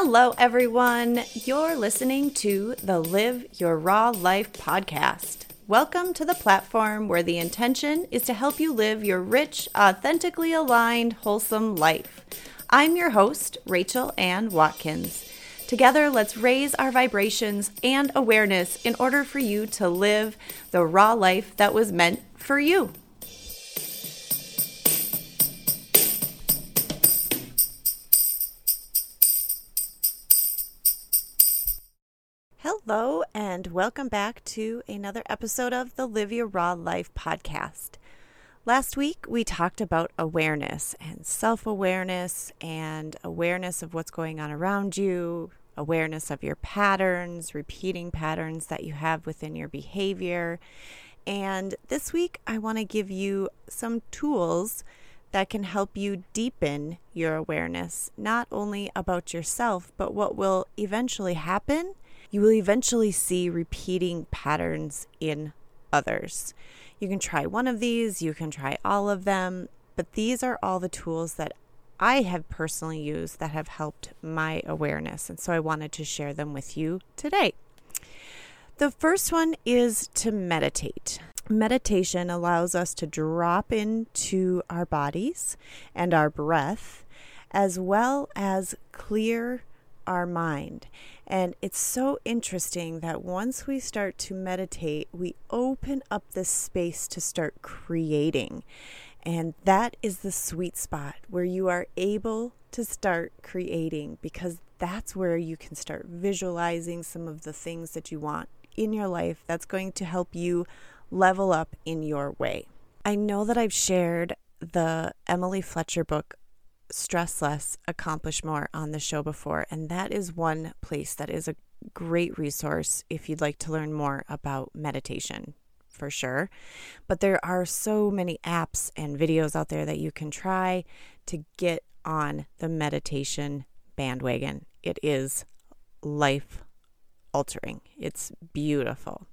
Hello, everyone. You're listening to the Live Your Raw Life podcast. Welcome to the platform where the intention is to help you live your rich, authentically aligned, wholesome life. I'm your host, Rachel Ann Watkins. Together, let's raise our vibrations and awareness in order for you to live the raw life that was meant for you. Hello, and welcome back to another episode of the Live Your Raw Life podcast. Last week, we talked about awareness and self awareness and awareness of what's going on around you, awareness of your patterns, repeating patterns that you have within your behavior. And this week, I want to give you some tools that can help you deepen your awareness, not only about yourself, but what will eventually happen you will eventually see repeating patterns in others. You can try one of these, you can try all of them, but these are all the tools that I have personally used that have helped my awareness. And so I wanted to share them with you today. The first one is to meditate. Meditation allows us to drop into our bodies and our breath, as well as clear our mind. And it's so interesting that once we start to meditate, we open up this space to start creating. And that is the sweet spot where you are able to start creating because that's where you can start visualizing some of the things that you want in your life that's going to help you level up in your way. I know that I've shared the Emily Fletcher book stress less, accomplish more on the show before. And that is one place that is a great resource if you'd like to learn more about meditation for sure. But there are so many apps and videos out there that you can try to get on the meditation bandwagon. It is life altering, it's beautiful.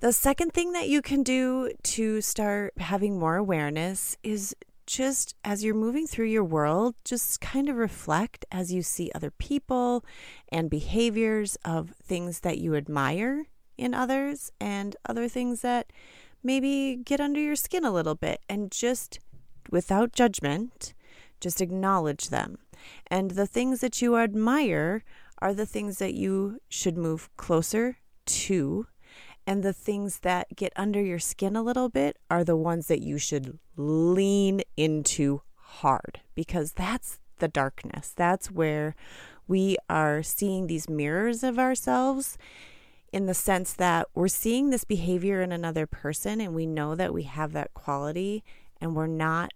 The second thing that you can do to start having more awareness is just as you're moving through your world, just kind of reflect as you see other people and behaviors of things that you admire in others and other things that maybe get under your skin a little bit and just without judgment, just acknowledge them. And the things that you admire are the things that you should move closer to and the things that get under your skin a little bit are the ones that you should lean into hard because that's the darkness. That's where we are seeing these mirrors of ourselves in the sense that we're seeing this behavior in another person and we know that we have that quality and we're not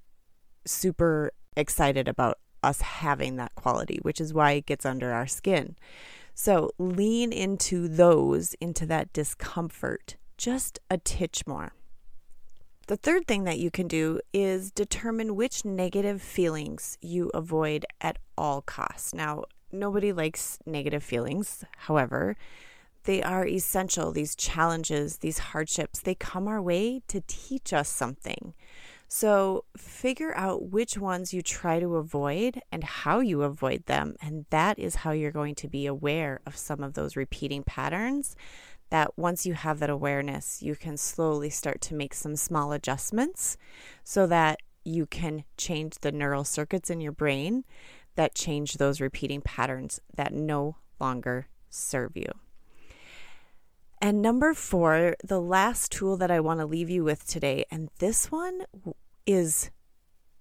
super excited about us having that quality, which is why it gets under our skin. So lean into those, into that discomfort, just a titch more. The third thing that you can do is determine which negative feelings you avoid at all costs. Now, nobody likes negative feelings. However, they are essential. These challenges, these hardships, they come our way to teach us something. So figure out which ones you try to avoid and how you avoid them. And that is how you're going to be aware of some of those repeating patterns. That once you have that awareness, you can slowly start to make some small adjustments so that you can change the neural circuits in your brain that change those repeating patterns that no longer serve you. And number four, the last tool that I want to leave you with today, and this one is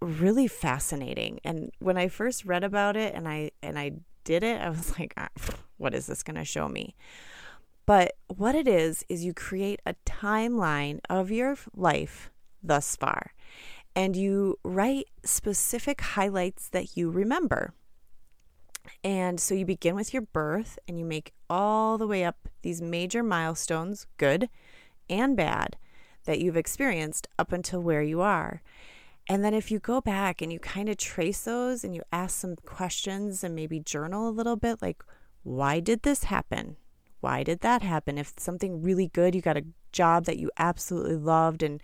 really fascinating. And when I first read about it and I and I did it, I was like, ah, what is this going to show me? But what it is is you create a timeline of your life thus far and you write specific highlights that you remember. And so you begin with your birth and you make all the way up these major milestones, good and bad, that you've experienced up until where you are. And then if you go back and you kind of trace those and you ask some questions and maybe journal a little bit, like, why did this happen? Why did that happen? If something really good, you got a job that you absolutely loved and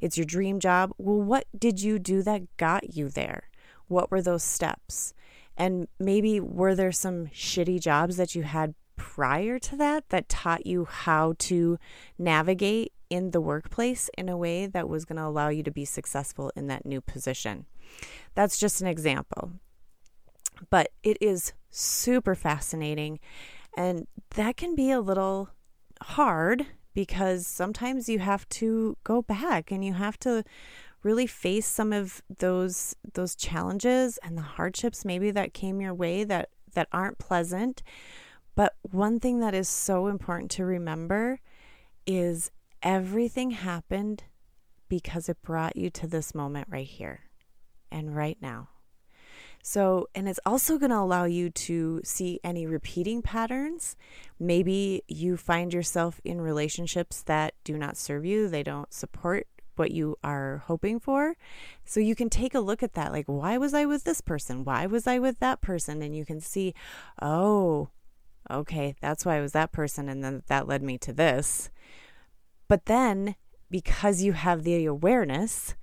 it's your dream job, well, what did you do that got you there? What were those steps? And maybe were there some shitty jobs that you had prior to that that taught you how to navigate in the workplace in a way that was going to allow you to be successful in that new position. That's just an example. But it is super fascinating. And that can be a little hard because sometimes you have to go back and you have to really face some of those those challenges and the hardships maybe that came your way that that aren't pleasant but one thing that is so important to remember is everything happened because it brought you to this moment right here and right now so, and it's also going to allow you to see any repeating patterns. Maybe you find yourself in relationships that do not serve you, they don't support what you are hoping for. So you can take a look at that like, why was I with this person? Why was I with that person? And you can see, oh, okay, that's why I was that person. And then that led me to this. But then, because you have the awareness,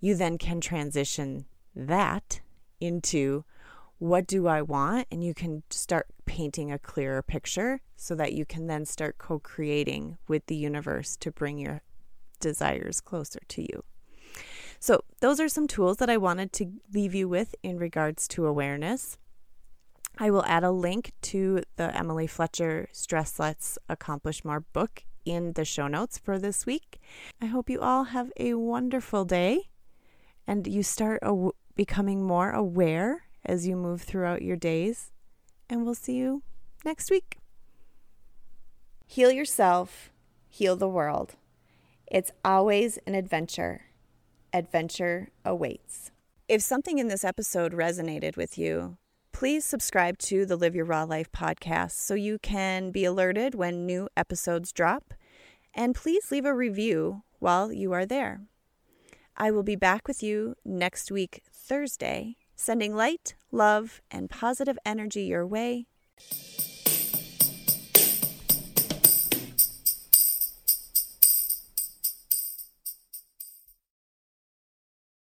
you then can transition that into what do I want? And you can start painting a clearer picture so that you can then start co creating with the universe to bring your desires closer to you. So, those are some tools that I wanted to leave you with in regards to awareness. I will add a link to the Emily Fletcher Stress Less Accomplish More book in the show notes for this week. I hope you all have a wonderful day and you start aw- becoming more aware as you move throughout your days. And we'll see you next week. Heal yourself, heal the world. It's always an adventure. Adventure awaits. If something in this episode resonated with you, please subscribe to the Live Your Raw Life podcast so you can be alerted when new episodes drop. And please leave a review while you are there. I will be back with you next week, Thursday, sending light, love, and positive energy your way.